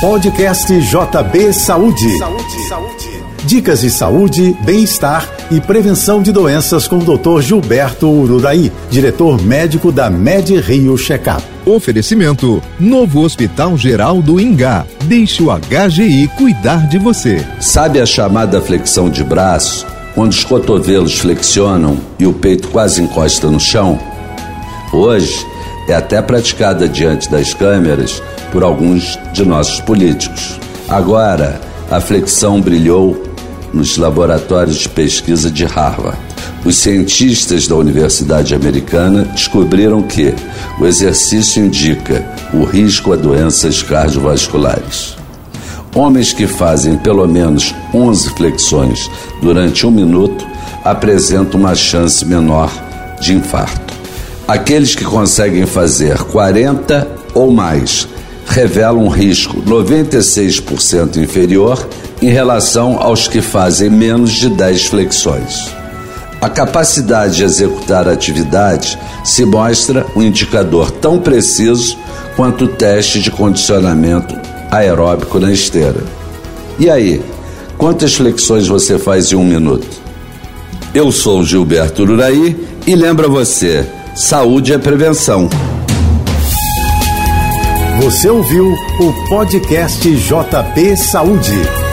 Podcast JB Saúde. Saúde, saúde. Dicas de saúde, bem-estar e prevenção de doenças com o Dr. Gilberto Ururaí, diretor médico da Med Rio Checkup. Oferecimento: Novo Hospital Geral do Ingá. Deixe o HGI cuidar de você. Sabe a chamada flexão de braço, onde os cotovelos flexionam e o peito quase encosta no chão? Hoje é até praticada diante das câmeras por alguns de nossos políticos. Agora, a flexão brilhou nos laboratórios de pesquisa de Harvard. Os cientistas da Universidade Americana descobriram que o exercício indica o risco a doenças cardiovasculares. Homens que fazem pelo menos 11 flexões durante um minuto apresentam uma chance menor de infarto. Aqueles que conseguem fazer 40 ou mais revelam um risco 96% inferior em relação aos que fazem menos de 10 flexões. A capacidade de executar a atividade se mostra um indicador tão preciso quanto o teste de condicionamento aeróbico na esteira. E aí, quantas flexões você faz em um minuto? Eu sou Gilberto Uraí e lembra você, saúde é prevenção. Você ouviu o podcast JP Saúde.